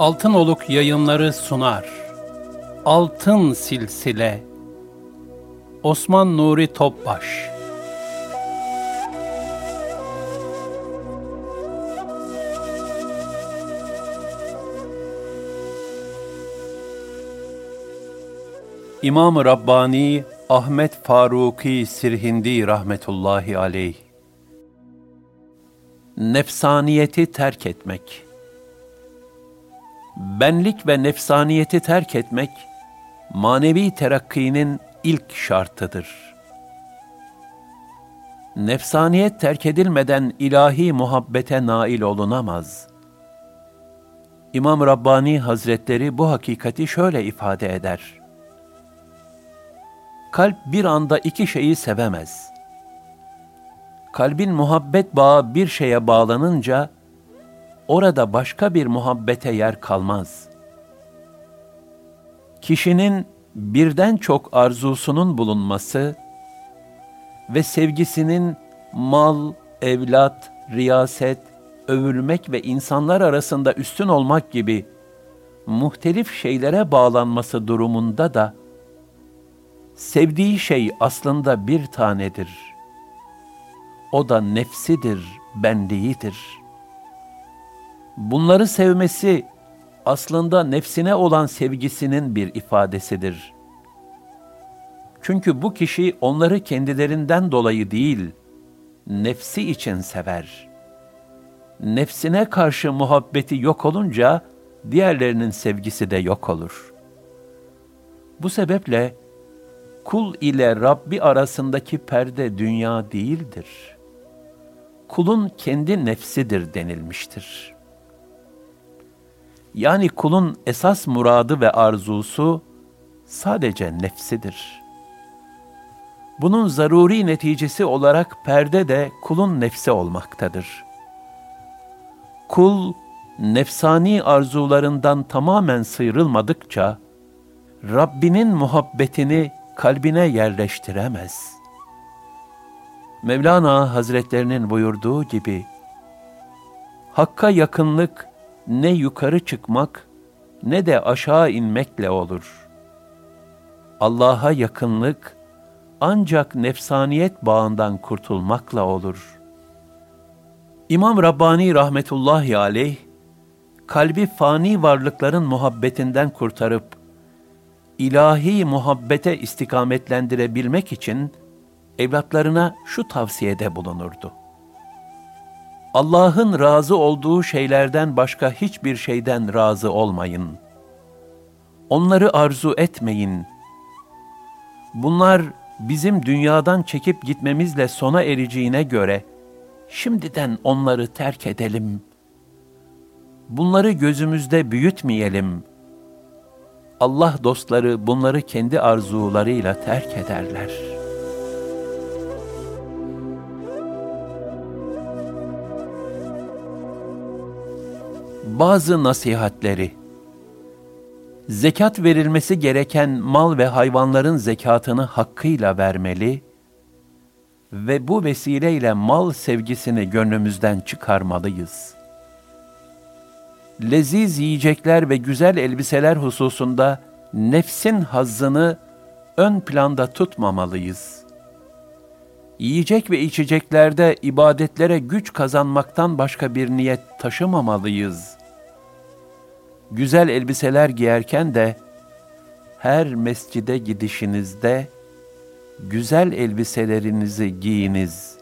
Altın Oluk yayınları sunar. Altın Silsile. Osman Nuri Topbaş. İmam-ı Rabbani Ahmet Faruki Sirhindi rahmetullahi aleyh. Nefsaniyeti terk etmek benlik ve nefsaniyeti terk etmek, manevi terakkinin ilk şartıdır. Nefsaniyet terk edilmeden ilahi muhabbete nail olunamaz. İmam Rabbani Hazretleri bu hakikati şöyle ifade eder. Kalp bir anda iki şeyi sevemez. Kalbin muhabbet bağı bir şeye bağlanınca, orada başka bir muhabbete yer kalmaz. Kişinin birden çok arzusunun bulunması ve sevgisinin mal, evlat, riyaset, övülmek ve insanlar arasında üstün olmak gibi muhtelif şeylere bağlanması durumunda da sevdiği şey aslında bir tanedir. O da nefsidir, benliğidir.'' Bunları sevmesi aslında nefsine olan sevgisinin bir ifadesidir. Çünkü bu kişi onları kendilerinden dolayı değil, nefsi için sever. Nefsine karşı muhabbeti yok olunca diğerlerinin sevgisi de yok olur. Bu sebeple kul ile Rabbi arasındaki perde dünya değildir. Kulun kendi nefsidir denilmiştir.'' Yani kulun esas muradı ve arzusu sadece nefsidir. Bunun zaruri neticesi olarak perde de kulun nefsi olmaktadır. Kul, nefsani arzularından tamamen sıyrılmadıkça, Rabbinin muhabbetini kalbine yerleştiremez. Mevlana Hazretlerinin buyurduğu gibi, Hakka yakınlık, ne yukarı çıkmak ne de aşağı inmekle olur. Allah'a yakınlık ancak nefsaniyet bağından kurtulmakla olur. İmam Rabbani rahmetullahi aleyh, kalbi fani varlıkların muhabbetinden kurtarıp, ilahi muhabbete istikametlendirebilmek için evlatlarına şu tavsiyede bulunurdu. Allah'ın razı olduğu şeylerden başka hiçbir şeyden razı olmayın. Onları arzu etmeyin. Bunlar bizim dünyadan çekip gitmemizle sona ereceğine göre şimdiden onları terk edelim. Bunları gözümüzde büyütmeyelim. Allah dostları bunları kendi arzularıyla terk ederler.'' Bazı nasihatleri Zekat verilmesi gereken mal ve hayvanların zekatını hakkıyla vermeli ve bu vesileyle mal sevgisini gönlümüzden çıkarmalıyız. Leziz yiyecekler ve güzel elbiseler hususunda nefsin hazzını ön planda tutmamalıyız. Yiyecek ve içeceklerde ibadetlere güç kazanmaktan başka bir niyet taşımamalıyız.'' Güzel elbiseler giyerken de her mescide gidişinizde güzel elbiselerinizi giyiniz.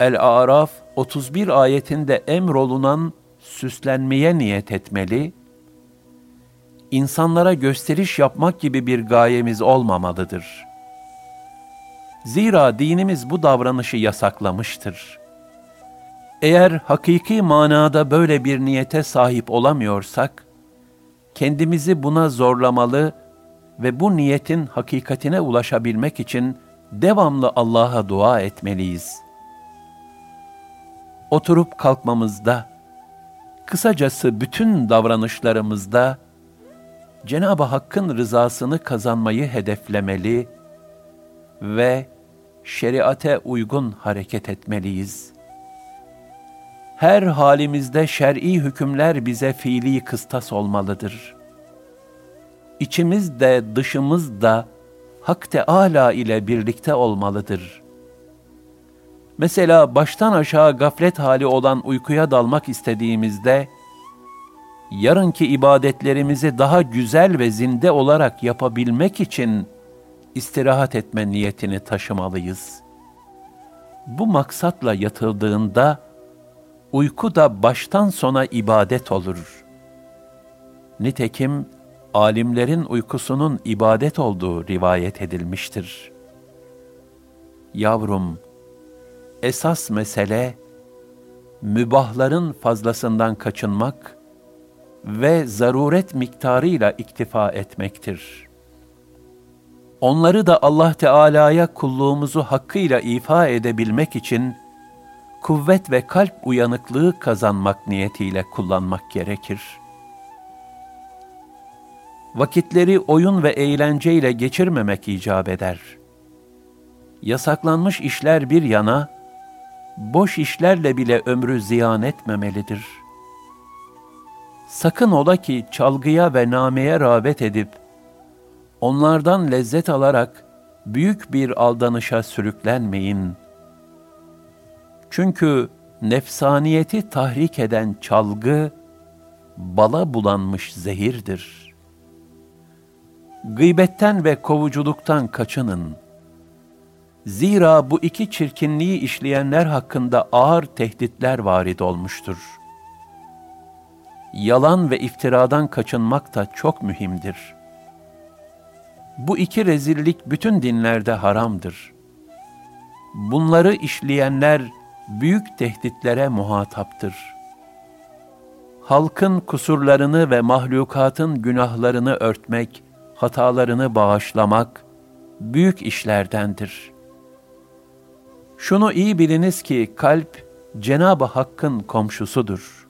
El-Araf 31 ayetinde emrolunan süslenmeye niyet etmeli, insanlara gösteriş yapmak gibi bir gayemiz olmamalıdır. Zira dinimiz bu davranışı yasaklamıştır. Eğer hakiki manada böyle bir niyete sahip olamıyorsak, kendimizi buna zorlamalı ve bu niyetin hakikatine ulaşabilmek için devamlı Allah'a dua etmeliyiz. Oturup kalkmamızda, kısacası bütün davranışlarımızda Cenab-ı Hakk'ın rızasını kazanmayı hedeflemeli ve şeriate uygun hareket etmeliyiz. Her halimizde şer'i hükümler bize fiili kıstas olmalıdır. İçimiz de dışımız da Hak Teâlâ ile birlikte olmalıdır. Mesela baştan aşağı gaflet hali olan uykuya dalmak istediğimizde, yarınki ibadetlerimizi daha güzel ve zinde olarak yapabilmek için istirahat etme niyetini taşımalıyız. Bu maksatla yatıldığında, uyku da baştan sona ibadet olur. Nitekim, alimlerin uykusunun ibadet olduğu rivayet edilmiştir. Yavrum, esas mesele, mübahların fazlasından kaçınmak ve zaruret miktarıyla iktifa etmektir. Onları da Allah Teala'ya kulluğumuzu hakkıyla ifa edebilmek için, kuvvet ve kalp uyanıklığı kazanmak niyetiyle kullanmak gerekir.'' vakitleri oyun ve eğlenceyle geçirmemek icap eder. Yasaklanmış işler bir yana, boş işlerle bile ömrü ziyan etmemelidir. Sakın ola ki çalgıya ve nameye rağbet edip, onlardan lezzet alarak büyük bir aldanışa sürüklenmeyin. Çünkü nefsaniyeti tahrik eden çalgı, bala bulanmış zehirdir.'' Gıybetten ve kovuculuktan kaçının. Zira bu iki çirkinliği işleyenler hakkında ağır tehditler varid olmuştur. Yalan ve iftiradan kaçınmak da çok mühimdir. Bu iki rezillik bütün dinlerde haramdır. Bunları işleyenler büyük tehditlere muhataptır. Halkın kusurlarını ve mahlukatın günahlarını örtmek, hatalarını bağışlamak büyük işlerdendir. Şunu iyi biliniz ki kalp Cenab-ı Hakk'ın komşusudur.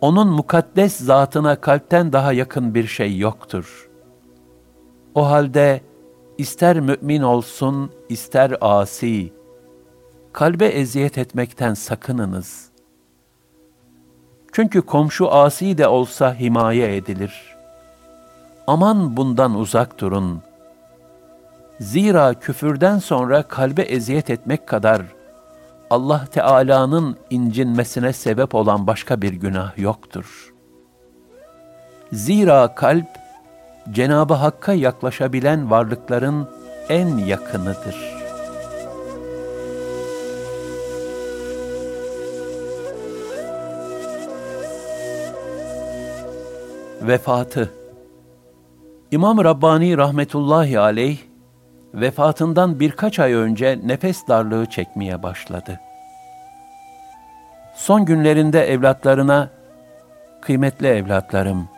Onun mukaddes zatına kalpten daha yakın bir şey yoktur. O halde ister mümin olsun, ister asi, kalbe eziyet etmekten sakınınız. Çünkü komşu asi de olsa himaye edilir.'' aman bundan uzak durun. Zira küfürden sonra kalbe eziyet etmek kadar Allah Teala'nın incinmesine sebep olan başka bir günah yoktur. Zira kalp Cenabı Hakk'a yaklaşabilen varlıkların en yakınıdır. Vefatı İmam Rabbani rahmetullahi aleyh, vefatından birkaç ay önce nefes darlığı çekmeye başladı. Son günlerinde evlatlarına, kıymetli evlatlarım,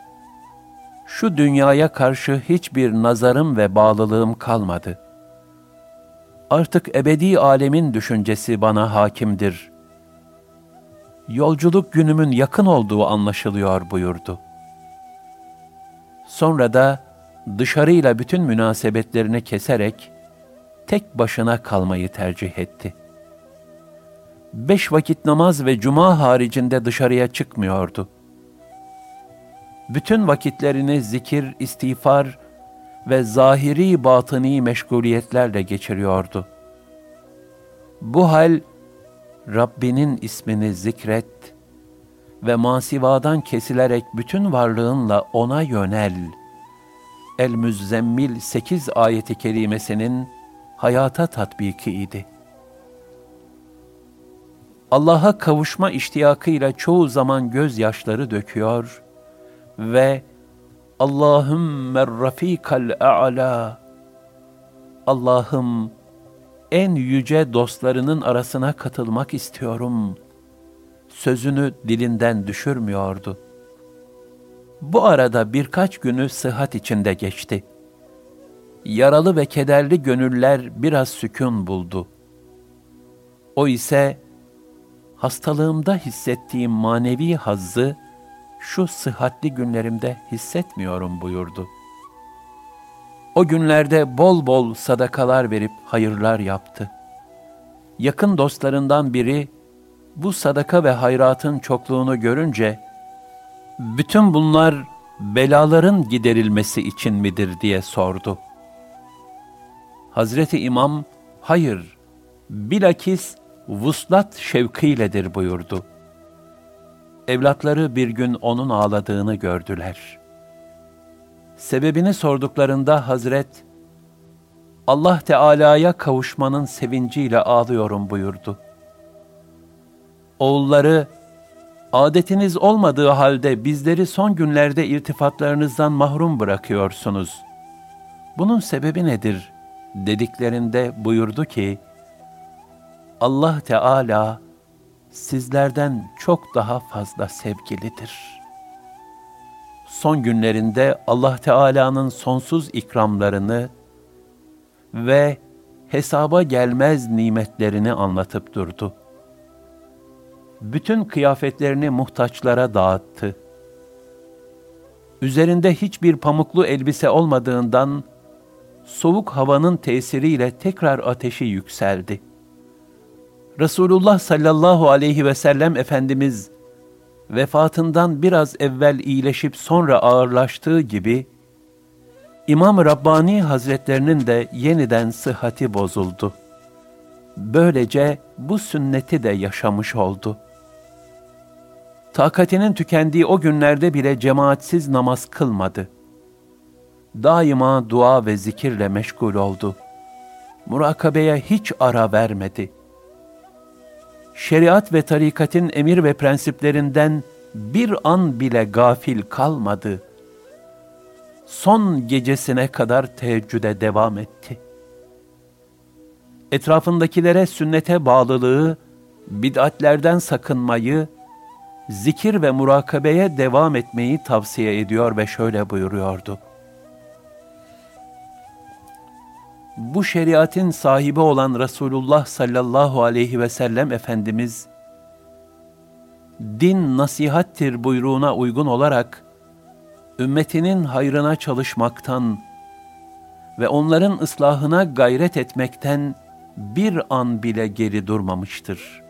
şu dünyaya karşı hiçbir nazarım ve bağlılığım kalmadı. Artık ebedi alemin düşüncesi bana hakimdir. Yolculuk günümün yakın olduğu anlaşılıyor buyurdu. Sonra da, dışarıyla bütün münasebetlerini keserek tek başına kalmayı tercih etti. Beş vakit namaz ve cuma haricinde dışarıya çıkmıyordu. Bütün vakitlerini zikir, istiğfar ve zahiri batıni meşguliyetlerle geçiriyordu. Bu hal, Rabbinin ismini zikret ve masivadan kesilerek bütün varlığınla O'na yönel.'' El-Müzzemmil 8 ayeti kerimesinin hayata tatbiki idi. Allah'a kavuşma iştiyakıyla çoğu zaman gözyaşları döküyor ve Allahümme rafikal a'la Allah'ım en yüce dostlarının arasına katılmak istiyorum. Sözünü dilinden düşürmüyordu. Bu arada birkaç günü sıhhat içinde geçti. Yaralı ve kederli gönüller biraz sükun buldu. O ise hastalığımda hissettiğim manevi hazzı şu sıhhatli günlerimde hissetmiyorum buyurdu. O günlerde bol bol sadakalar verip hayırlar yaptı. Yakın dostlarından biri bu sadaka ve hayratın çokluğunu görünce bütün bunlar belaların giderilmesi için midir diye sordu. Hazreti İmam, hayır, bilakis vuslat şevkiyledir buyurdu. Evlatları bir gün onun ağladığını gördüler. Sebebini sorduklarında Hazret, Allah Teala'ya kavuşmanın sevinciyle ağlıyorum buyurdu. Oğulları, adetiniz olmadığı halde bizleri son günlerde irtifatlarınızdan mahrum bırakıyorsunuz. Bunun sebebi nedir? dediklerinde buyurdu ki, Allah Teala sizlerden çok daha fazla sevgilidir. Son günlerinde Allah Teala'nın sonsuz ikramlarını ve hesaba gelmez nimetlerini anlatıp durdu. Bütün kıyafetlerini muhtaçlara dağıttı. Üzerinde hiçbir pamuklu elbise olmadığından soğuk havanın tesiriyle tekrar ateşi yükseldi. Resulullah sallallahu aleyhi ve sellem Efendimiz vefatından biraz evvel iyileşip sonra ağırlaştığı gibi İmam Rabbani Hazretlerinin de yeniden sıhhati bozuldu. Böylece bu sünneti de yaşamış oldu. Takatinin tükendiği o günlerde bile cemaatsiz namaz kılmadı. Daima dua ve zikirle meşgul oldu. Murakabeye hiç ara vermedi. Şeriat ve tarikatin emir ve prensiplerinden bir an bile gafil kalmadı. Son gecesine kadar teheccüde devam etti. Etrafındakilere sünnete bağlılığı, bid'atlerden sakınmayı, zikir ve murakabeye devam etmeyi tavsiye ediyor ve şöyle buyuruyordu. Bu şeriatin sahibi olan Resulullah sallallahu aleyhi ve sellem Efendimiz, din nasihattir buyruğuna uygun olarak, ümmetinin hayrına çalışmaktan ve onların ıslahına gayret etmekten bir an bile geri durmamıştır.''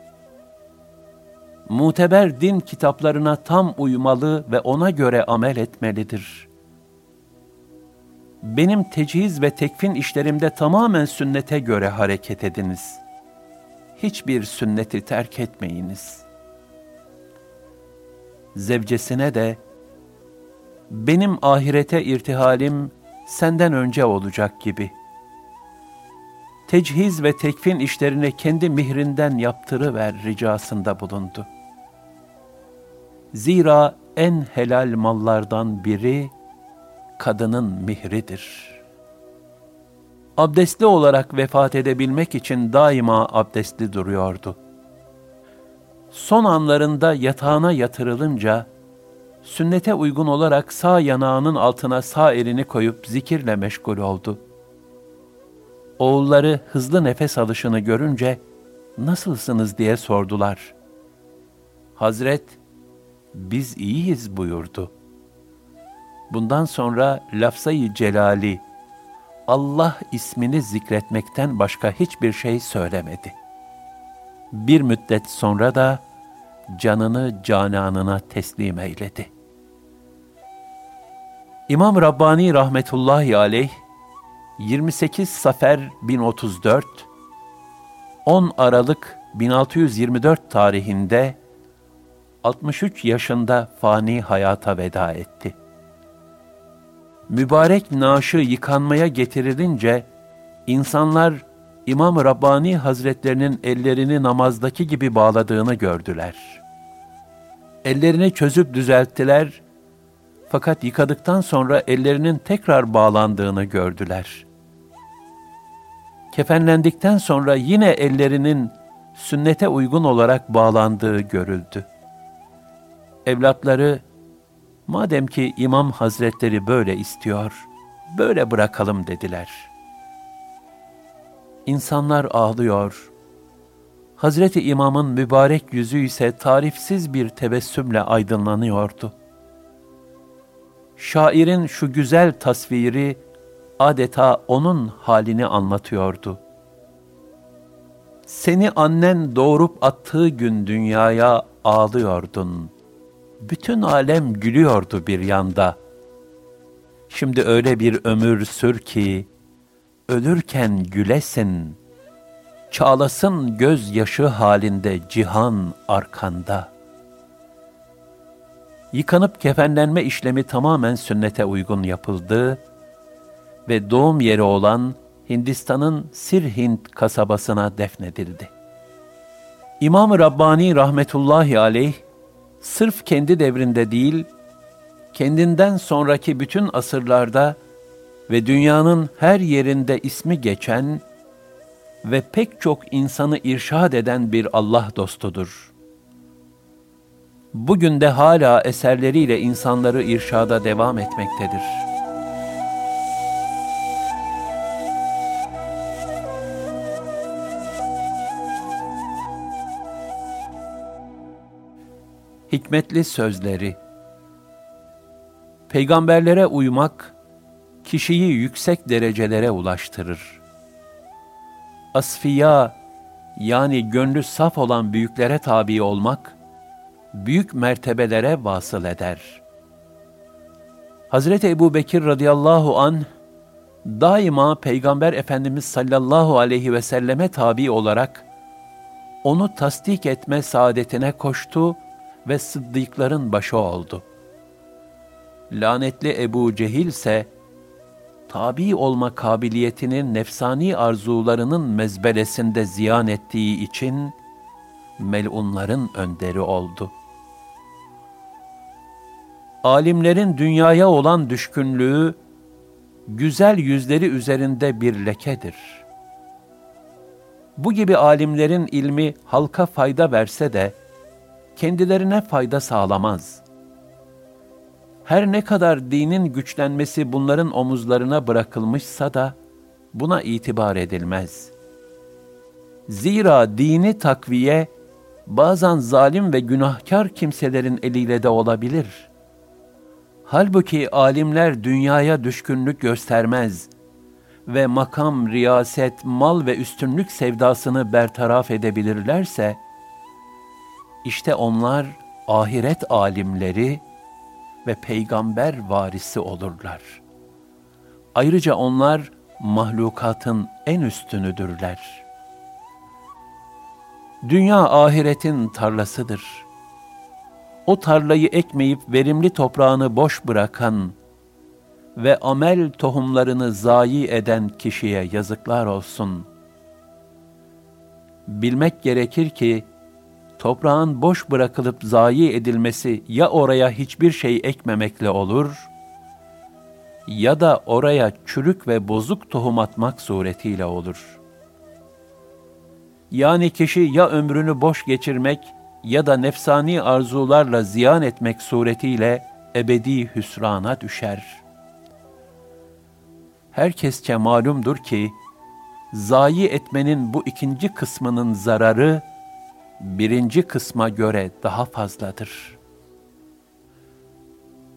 Muteber din kitaplarına tam uymalı ve ona göre amel etmelidir. Benim tecihiz ve tekfin işlerimde tamamen sünnete göre hareket ediniz. Hiçbir sünneti terk etmeyiniz. Zevcesine de, benim ahirete irtihalim senden önce olacak gibi. Tecihiz ve tekfin işlerini kendi mihrinden yaptırıver ricasında bulundu. Zira en helal mallardan biri kadının mihridir. Abdestli olarak vefat edebilmek için daima abdestli duruyordu. Son anlarında yatağına yatırılınca, sünnete uygun olarak sağ yanağının altına sağ elini koyup zikirle meşgul oldu. Oğulları hızlı nefes alışını görünce, nasılsınız diye sordular. Hazret, biz iyiyiz buyurdu. Bundan sonra lafzayı celali, Allah ismini zikretmekten başka hiçbir şey söylemedi. Bir müddet sonra da canını cananına teslim eyledi. İmam Rabbani rahmetullahi aleyh 28 Safer 1034 10 Aralık 1624 tarihinde 63 yaşında fani hayata veda etti. Mübarek naaşı yıkanmaya getirilince insanlar İmam Rabbani Hazretlerinin ellerini namazdaki gibi bağladığını gördüler. Ellerini çözüp düzelttiler fakat yıkadıktan sonra ellerinin tekrar bağlandığını gördüler. Kefenlendikten sonra yine ellerinin sünnete uygun olarak bağlandığı görüldü. Evlatları, madem ki İmam Hazretleri böyle istiyor, böyle bırakalım dediler. İnsanlar ağlıyor. Hazreti İmam'ın mübarek yüzü ise tarifsiz bir tebessümle aydınlanıyordu. Şairin şu güzel tasviri adeta onun halini anlatıyordu. Seni annen doğurup attığı gün dünyaya ağlıyordun. Bütün alem gülüyordu bir yanda. Şimdi öyle bir ömür sür ki, ölürken gülesin. Çağlasın gözyaşı halinde cihan arkanda. Yıkanıp kefenlenme işlemi tamamen sünnete uygun yapıldı ve doğum yeri olan Hindistan'ın Sirhind kasabasına defnedildi. İmam-ı Rabbani rahmetullahi aleyh, sırf kendi devrinde değil, kendinden sonraki bütün asırlarda ve dünyanın her yerinde ismi geçen ve pek çok insanı irşad eden bir Allah dostudur. Bugün de hala eserleriyle insanları irşada devam etmektedir.'' Hikmetli sözleri. Peygamberlere uymak, kişiyi yüksek derecelere ulaştırır. Asfiya, yani gönlü saf olan büyüklere tabi olmak, büyük mertebelere vasıl eder. Hazreti Ebu Bekir radıyallahu an daima Peygamber Efendimiz sallallahu aleyhi ve selleme tabi olarak, onu tasdik etme saadetine koştu ve sıddıkların başı oldu. Lanetli Ebu Cehil ise, tabi olma kabiliyetinin nefsani arzularının mezbelesinde ziyan ettiği için, melunların önderi oldu. Alimlerin dünyaya olan düşkünlüğü, güzel yüzleri üzerinde bir lekedir. Bu gibi alimlerin ilmi halka fayda verse de, kendilerine fayda sağlamaz. Her ne kadar dinin güçlenmesi bunların omuzlarına bırakılmışsa da buna itibar edilmez. Zira dini takviye bazen zalim ve günahkar kimselerin eliyle de olabilir. Halbuki alimler dünyaya düşkünlük göstermez ve makam, riyaset, mal ve üstünlük sevdasını bertaraf edebilirlerse, işte onlar ahiret alimleri ve peygamber varisi olurlar. Ayrıca onlar mahlukatın en üstünüdürler. Dünya ahiretin tarlasıdır. O tarlayı ekmeyip verimli toprağını boş bırakan ve amel tohumlarını zayi eden kişiye yazıklar olsun. Bilmek gerekir ki, toprağın boş bırakılıp zayi edilmesi ya oraya hiçbir şey ekmemekle olur ya da oraya çürük ve bozuk tohum atmak suretiyle olur. Yani kişi ya ömrünü boş geçirmek ya da nefsani arzularla ziyan etmek suretiyle ebedi hüsrana düşer. Herkesçe malumdur ki, zayi etmenin bu ikinci kısmının zararı, birinci kısma göre daha fazladır.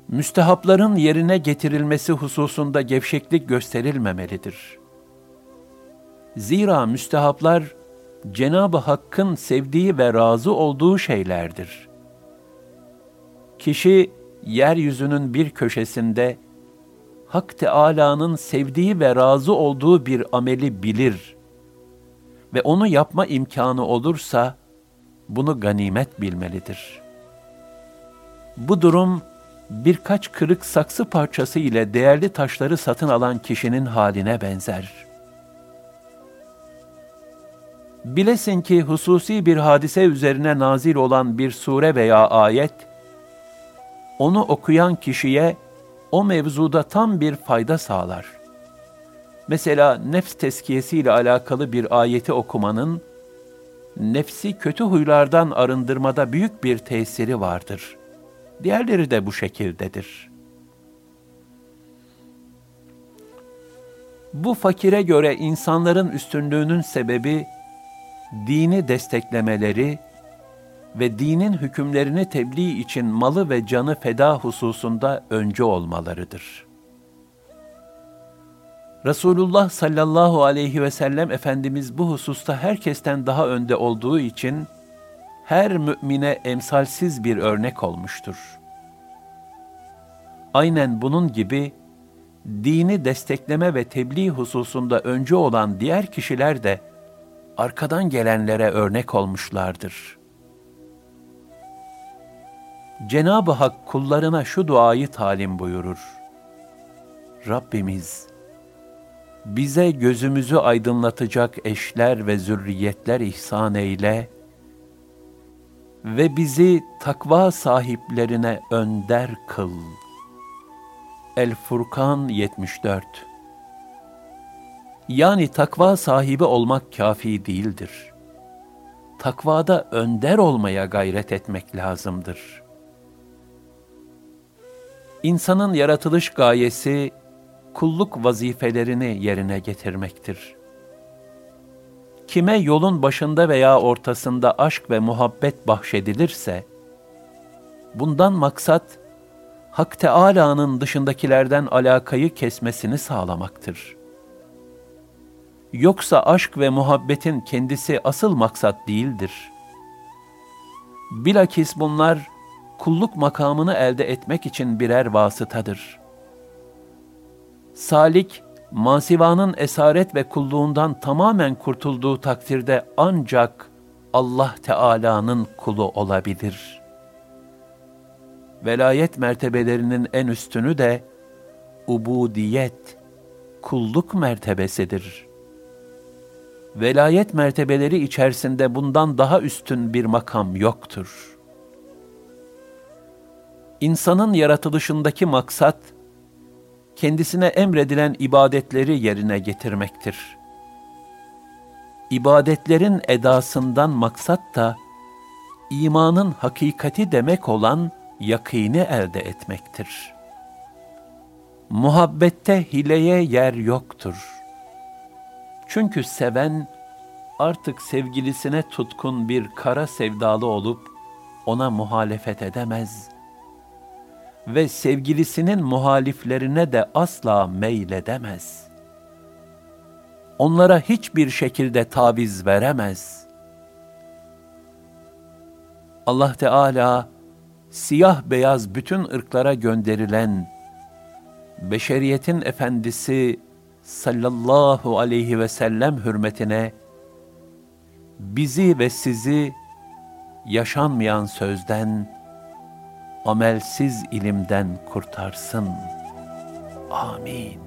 Müstehapların yerine getirilmesi hususunda gevşeklik gösterilmemelidir. Zira müstehaplar, Cenab-ı Hakk'ın sevdiği ve razı olduğu şeylerdir. Kişi, yeryüzünün bir köşesinde, Hak Teâlâ'nın sevdiği ve razı olduğu bir ameli bilir ve onu yapma imkanı olursa, bunu ganimet bilmelidir. Bu durum birkaç kırık saksı parçası ile değerli taşları satın alan kişinin haline benzer. Bilesin ki hususi bir hadise üzerine nazil olan bir sure veya ayet, onu okuyan kişiye o mevzuda tam bir fayda sağlar. Mesela nefs teskiyesi ile alakalı bir ayeti okumanın, nefsi kötü huylardan arındırmada büyük bir tesiri vardır. Diğerleri de bu şekildedir. Bu fakire göre insanların üstünlüğünün sebebi, dini desteklemeleri ve dinin hükümlerini tebliğ için malı ve canı feda hususunda önce olmalarıdır. Resulullah sallallahu aleyhi ve sellem Efendimiz bu hususta herkesten daha önde olduğu için her mümine emsalsiz bir örnek olmuştur. Aynen bunun gibi dini destekleme ve tebliğ hususunda önce olan diğer kişiler de arkadan gelenlere örnek olmuşlardır. Cenab-ı Hak kullarına şu duayı talim buyurur. Rabbimiz, bize gözümüzü aydınlatacak eşler ve zürriyetler ihsan eyle ve bizi takva sahiplerine önder kıl. El Furkan 74 Yani takva sahibi olmak kafi değildir. Takvada önder olmaya gayret etmek lazımdır. İnsanın yaratılış gayesi, kulluk vazifelerini yerine getirmektir. Kime yolun başında veya ortasında aşk ve muhabbet bahşedilirse, bundan maksat, Hak Teâlâ'nın dışındakilerden alakayı kesmesini sağlamaktır. Yoksa aşk ve muhabbetin kendisi asıl maksat değildir. Bilakis bunlar, kulluk makamını elde etmek için birer vasıtadır.'' Salik, masivanın esaret ve kulluğundan tamamen kurtulduğu takdirde ancak Allah Teala'nın kulu olabilir. Velayet mertebelerinin en üstünü de ubudiyet, kulluk mertebesidir. Velayet mertebeleri içerisinde bundan daha üstün bir makam yoktur. İnsanın yaratılışındaki maksat, kendisine emredilen ibadetleri yerine getirmektir. İbadetlerin edasından maksat da imanın hakikati demek olan yakini elde etmektir. Muhabbette hileye yer yoktur. Çünkü seven artık sevgilisine tutkun bir kara sevdalı olup ona muhalefet edemez.'' Ve sevgilisinin muhaliflerine de asla meyledemez. Onlara hiçbir şekilde taviz veremez. Allah Teala siyah beyaz bütün ırklara gönderilen beşeriyetin efendisi sallallahu aleyhi ve sellem hürmetine bizi ve sizi yaşanmayan sözden, amelsiz ilimden kurtarsın. Amin.